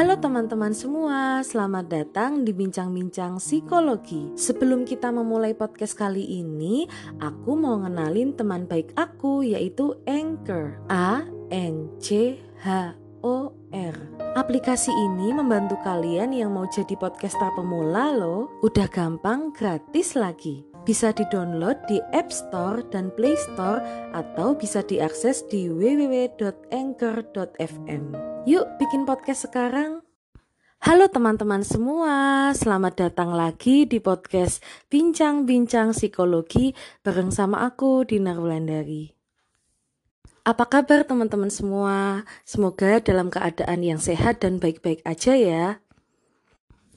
Halo teman-teman semua, selamat datang di Bincang-Bincang Psikologi. Sebelum kita memulai podcast kali ini, aku mau ngenalin teman baik aku yaitu Anchor. A N C H O R. Aplikasi ini membantu kalian yang mau jadi podcaster pemula loh. Udah gampang, gratis lagi. Bisa di-download di App Store dan Play Store atau bisa diakses di www.anchor.fm. Yuk bikin podcast sekarang. Halo teman-teman semua, selamat datang lagi di podcast Bincang-Bincang Psikologi bareng sama aku Dinar Wulandari. Apa kabar teman-teman semua? Semoga dalam keadaan yang sehat dan baik-baik aja ya.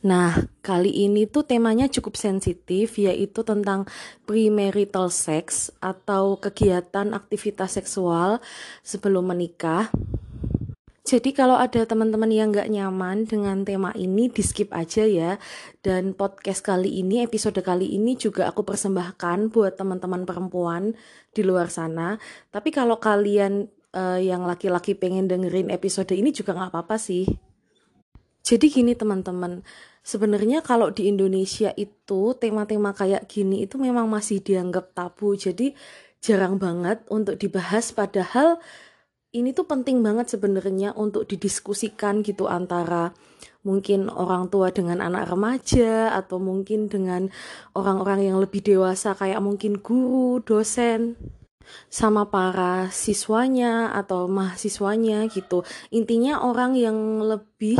Nah, kali ini tuh temanya cukup sensitif yaitu tentang premarital sex atau kegiatan aktivitas seksual sebelum menikah. Jadi kalau ada teman-teman yang nggak nyaman dengan tema ini di skip aja ya. Dan podcast kali ini, episode kali ini juga aku persembahkan buat teman-teman perempuan di luar sana. Tapi kalau kalian uh, yang laki-laki pengen dengerin episode ini juga nggak apa-apa sih. Jadi gini teman-teman, sebenarnya kalau di Indonesia itu tema-tema kayak gini itu memang masih dianggap tabu. Jadi jarang banget untuk dibahas padahal ini tuh penting banget sebenarnya untuk didiskusikan gitu antara mungkin orang tua dengan anak remaja atau mungkin dengan orang-orang yang lebih dewasa kayak mungkin guru, dosen sama para siswanya atau mahasiswanya gitu. Intinya orang yang lebih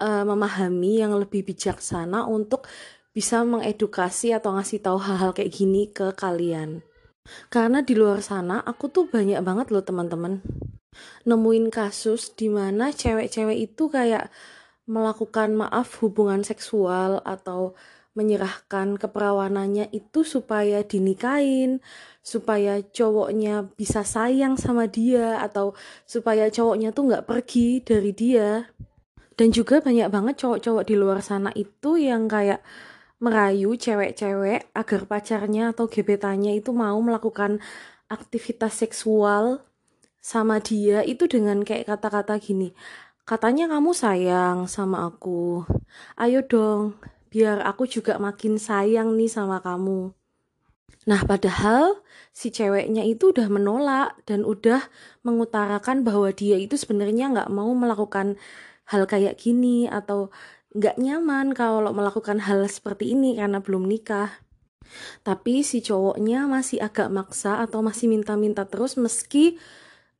uh, memahami yang lebih bijaksana untuk bisa mengedukasi atau ngasih tahu hal-hal kayak gini ke kalian. Karena di luar sana aku tuh banyak banget loh teman-teman nemuin kasus di mana cewek-cewek itu kayak melakukan maaf hubungan seksual atau menyerahkan keperawanannya itu supaya dinikahin, supaya cowoknya bisa sayang sama dia atau supaya cowoknya tuh nggak pergi dari dia dan juga banyak banget cowok-cowok di luar sana itu yang kayak merayu cewek-cewek agar pacarnya atau gebetannya itu mau melakukan aktivitas seksual sama dia itu dengan kayak kata-kata gini katanya kamu sayang sama aku. Ayo dong biar aku juga makin sayang nih sama kamu. Nah, padahal si ceweknya itu udah menolak dan udah mengutarakan bahwa dia itu sebenarnya nggak mau melakukan hal kayak gini atau nggak nyaman kalau melakukan hal seperti ini karena belum nikah. Tapi si cowoknya masih agak maksa atau masih minta-minta terus meski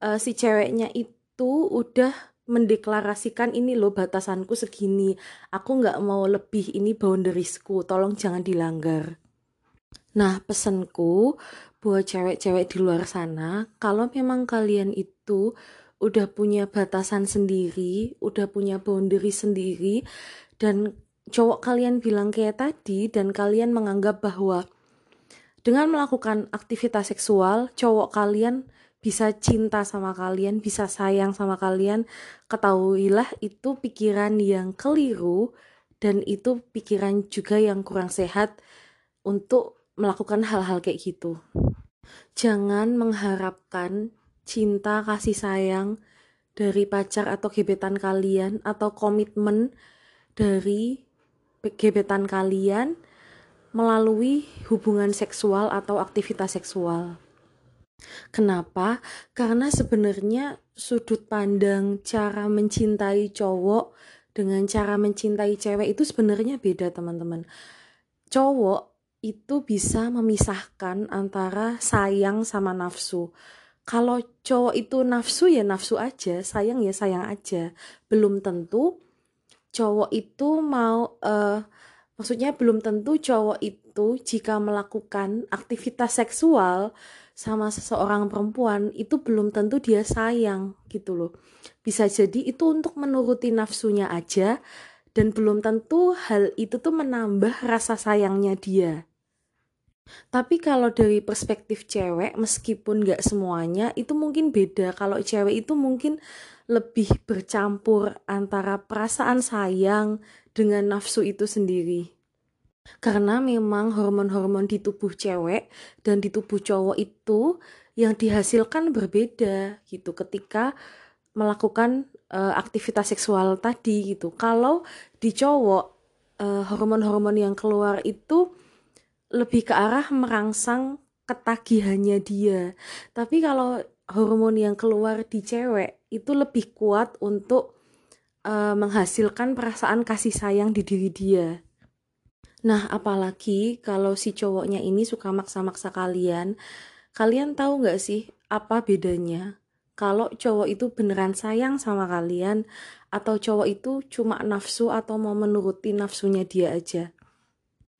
uh, si ceweknya itu udah mendeklarasikan ini loh batasanku segini. Aku nggak mau lebih ini boundariesku, tolong jangan dilanggar. Nah, pesanku buat cewek-cewek di luar sana, kalau memang kalian itu udah punya batasan sendiri, udah punya boundary sendiri, dan cowok kalian bilang kayak tadi, dan kalian menganggap bahwa dengan melakukan aktivitas seksual, cowok kalian bisa cinta sama kalian, bisa sayang sama kalian, ketahuilah itu pikiran yang keliru dan itu pikiran juga yang kurang sehat untuk melakukan hal-hal kayak gitu. Jangan mengharapkan cinta, kasih sayang dari pacar atau gebetan kalian atau komitmen dari gebetan kalian melalui hubungan seksual atau aktivitas seksual. Kenapa? Karena sebenarnya sudut pandang cara mencintai cowok dengan cara mencintai cewek itu sebenarnya beda, teman-teman. Cowok itu bisa memisahkan antara sayang sama nafsu kalau cowok itu nafsu ya nafsu aja, sayang ya sayang aja. Belum tentu cowok itu mau uh, maksudnya belum tentu cowok itu jika melakukan aktivitas seksual sama seseorang perempuan itu belum tentu dia sayang gitu loh. Bisa jadi itu untuk menuruti nafsunya aja dan belum tentu hal itu tuh menambah rasa sayangnya dia. Tapi kalau dari perspektif cewek, meskipun gak semuanya, itu mungkin beda. Kalau cewek itu mungkin lebih bercampur antara perasaan sayang dengan nafsu itu sendiri. Karena memang hormon-hormon di tubuh cewek dan di tubuh cowok itu yang dihasilkan berbeda gitu ketika melakukan uh, aktivitas seksual tadi gitu kalau di cowok uh, hormon-hormon yang keluar itu lebih ke arah merangsang ketagihannya dia tapi kalau hormon yang keluar di cewek itu lebih kuat untuk uh, menghasilkan perasaan kasih sayang di diri dia Nah, apalagi kalau si cowoknya ini suka maksa-maksa kalian, kalian tahu nggak sih apa bedanya? Kalau cowok itu beneran sayang sama kalian, atau cowok itu cuma nafsu atau mau menuruti nafsunya dia aja.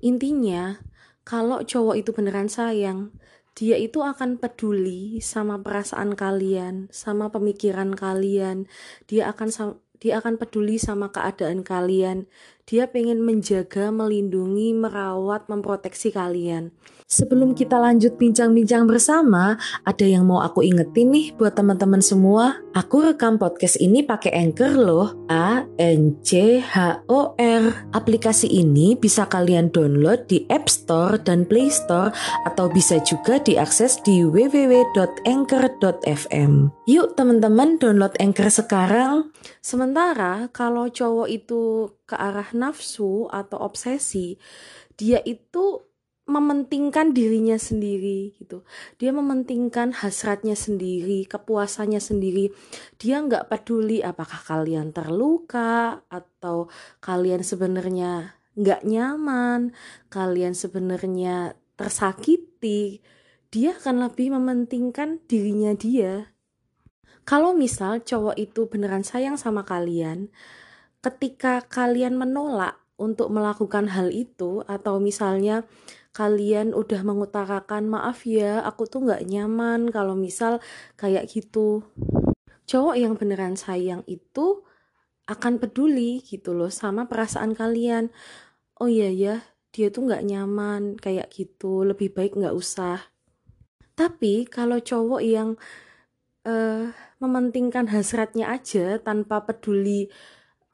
Intinya, kalau cowok itu beneran sayang, dia itu akan peduli sama perasaan kalian, sama pemikiran kalian. Dia akan dia akan peduli sama keadaan kalian. Dia pengen menjaga, melindungi, merawat, memproteksi kalian. Sebelum kita lanjut bincang-bincang bersama, ada yang mau aku ingetin nih buat teman-teman semua. Aku rekam podcast ini pakai Anchor loh. A N C H O R. Aplikasi ini bisa kalian download di App Store dan Play Store atau bisa juga diakses di www.anchor.fm. Yuk teman-teman download Anchor sekarang. Sementara kalau cowok itu ke arah nafsu atau obsesi, dia itu mementingkan dirinya sendiri gitu. Dia mementingkan hasratnya sendiri, kepuasannya sendiri. Dia nggak peduli apakah kalian terluka atau kalian sebenarnya nggak nyaman, kalian sebenarnya tersakiti. Dia akan lebih mementingkan dirinya dia. Kalau misal cowok itu beneran sayang sama kalian, ketika kalian menolak untuk melakukan hal itu atau misalnya kalian udah mengutarakan maaf ya aku tuh nggak nyaman kalau misal kayak gitu. Cowok yang beneran sayang itu akan peduli gitu loh sama perasaan kalian. Oh iya ya dia tuh nggak nyaman kayak gitu lebih baik nggak usah. Tapi kalau cowok yang uh, mementingkan hasratnya aja tanpa peduli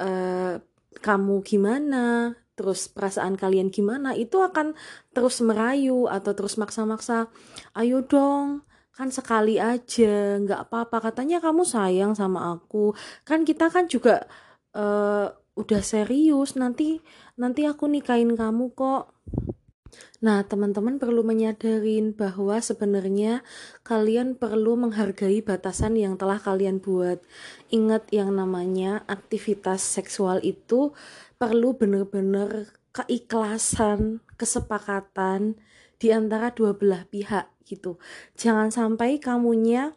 uh, kamu gimana, terus perasaan kalian gimana, itu akan terus merayu atau terus maksa-maksa. Ayo dong, kan sekali aja, nggak apa-apa. Katanya kamu sayang sama aku. Kan kita kan juga uh, udah serius. Nanti nanti aku nikahin kamu kok. Nah, teman-teman perlu menyadarin bahwa sebenarnya kalian perlu menghargai batasan yang telah kalian buat. Ingat yang namanya aktivitas seksual itu perlu benar-benar keikhlasan, kesepakatan di antara dua belah pihak gitu. Jangan sampai kamunya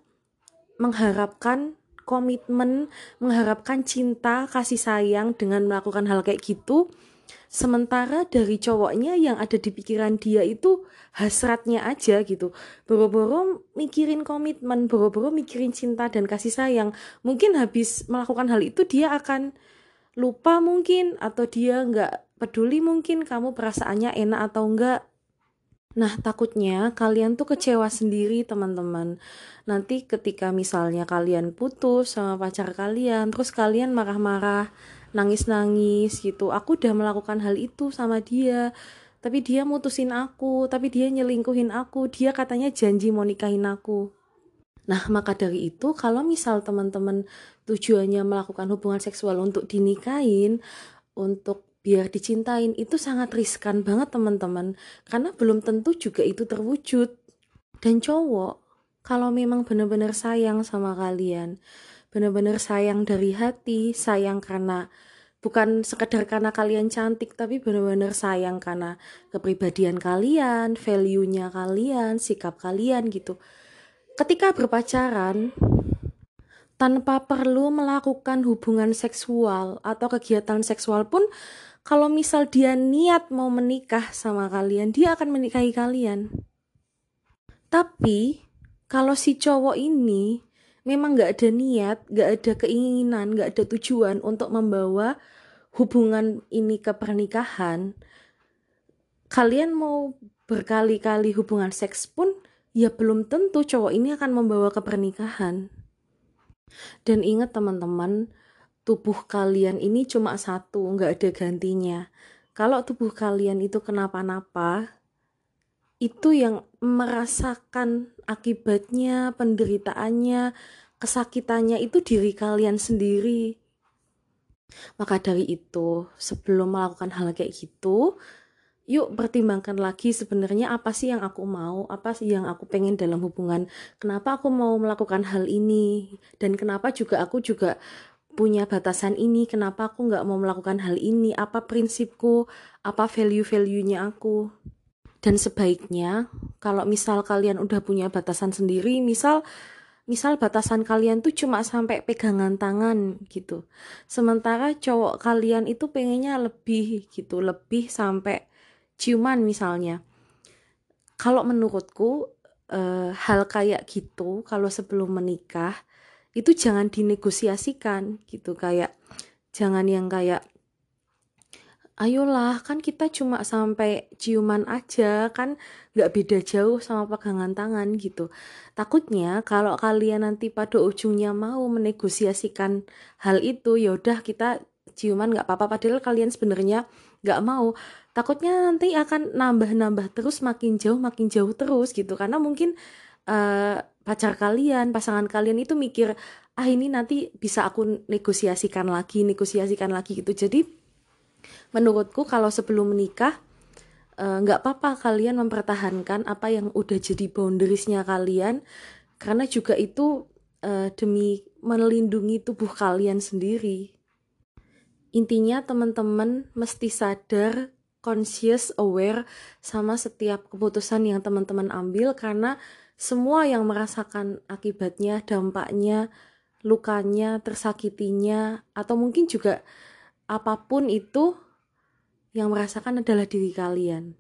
mengharapkan komitmen, mengharapkan cinta, kasih sayang dengan melakukan hal kayak gitu Sementara dari cowoknya yang ada di pikiran dia itu hasratnya aja gitu. Boro-boro mikirin komitmen, boro-boro mikirin cinta dan kasih sayang. Mungkin habis melakukan hal itu dia akan lupa mungkin atau dia nggak peduli mungkin kamu perasaannya enak atau enggak. Nah, takutnya kalian tuh kecewa sendiri, teman-teman. Nanti ketika misalnya kalian putus sama pacar kalian, terus kalian marah-marah, nangis-nangis gitu aku udah melakukan hal itu sama dia tapi dia mutusin aku tapi dia nyelingkuhin aku dia katanya janji mau nikahin aku Nah, maka dari itu, kalau misal teman-teman tujuannya melakukan hubungan seksual untuk dinikahin, untuk biar dicintain, itu sangat riskan banget teman-teman. Karena belum tentu juga itu terwujud. Dan cowok, kalau memang benar-benar sayang sama kalian, benar-benar sayang dari hati, sayang karena bukan sekedar karena kalian cantik tapi benar-benar sayang karena kepribadian kalian, value-nya kalian, sikap kalian gitu. Ketika berpacaran tanpa perlu melakukan hubungan seksual atau kegiatan seksual pun kalau misal dia niat mau menikah sama kalian, dia akan menikahi kalian. Tapi kalau si cowok ini memang gak ada niat, gak ada keinginan, gak ada tujuan untuk membawa hubungan ini ke pernikahan, kalian mau berkali-kali hubungan seks pun ya belum tentu cowok ini akan membawa ke pernikahan. Dan ingat teman-teman, tubuh kalian ini cuma satu, nggak ada gantinya. Kalau tubuh kalian itu kenapa-napa, itu yang merasakan akibatnya, penderitaannya, kesakitannya itu diri kalian sendiri. Maka dari itu sebelum melakukan hal kayak gitu yuk pertimbangkan lagi sebenarnya apa sih yang aku mau, apa sih yang aku pengen dalam hubungan, kenapa aku mau melakukan hal ini, dan kenapa juga aku juga punya batasan ini, kenapa aku nggak mau melakukan hal ini, apa prinsipku, apa value-value-nya aku. Dan sebaiknya kalau misal kalian udah punya batasan sendiri, misal misal batasan kalian tuh cuma sampai pegangan tangan gitu. Sementara cowok kalian itu pengennya lebih gitu, lebih sampai ciuman misalnya kalau menurutku e, hal kayak gitu kalau sebelum menikah itu jangan dinegosiasikan gitu kayak jangan yang kayak ayolah kan kita cuma sampai ciuman aja kan nggak beda jauh sama pegangan tangan gitu. Takutnya kalau kalian nanti pada ujungnya mau menegosiasikan hal itu yaudah kita ciuman nggak apa-apa. Padahal kalian sebenarnya nggak mau. Takutnya nanti akan nambah-nambah terus makin jauh makin jauh terus gitu. Karena mungkin uh, pacar kalian pasangan kalian itu mikir ah ini nanti bisa aku negosiasikan lagi negosiasikan lagi gitu. Jadi menurutku kalau sebelum menikah eh, nggak uh, apa-apa kalian mempertahankan apa yang udah jadi boundariesnya kalian karena juga itu uh, demi melindungi tubuh kalian sendiri. Intinya teman-teman mesti sadar conscious aware sama setiap keputusan yang teman-teman ambil karena semua yang merasakan akibatnya, dampaknya, lukanya, tersakitinya atau mungkin juga apa pun itu yang merasakan adalah diri kalian.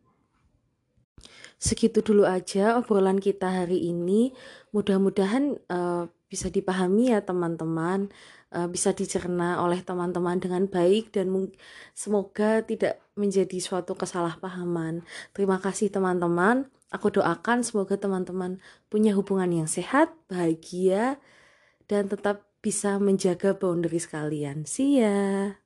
Segitu dulu aja obrolan kita hari ini. Mudah-mudahan uh, bisa dipahami ya teman-teman, uh, bisa dicerna oleh teman-teman dengan baik dan semoga tidak menjadi suatu kesalahpahaman. Terima kasih teman-teman. Aku doakan semoga teman-teman punya hubungan yang sehat, bahagia, dan tetap bisa menjaga boundaries kalian. See ya.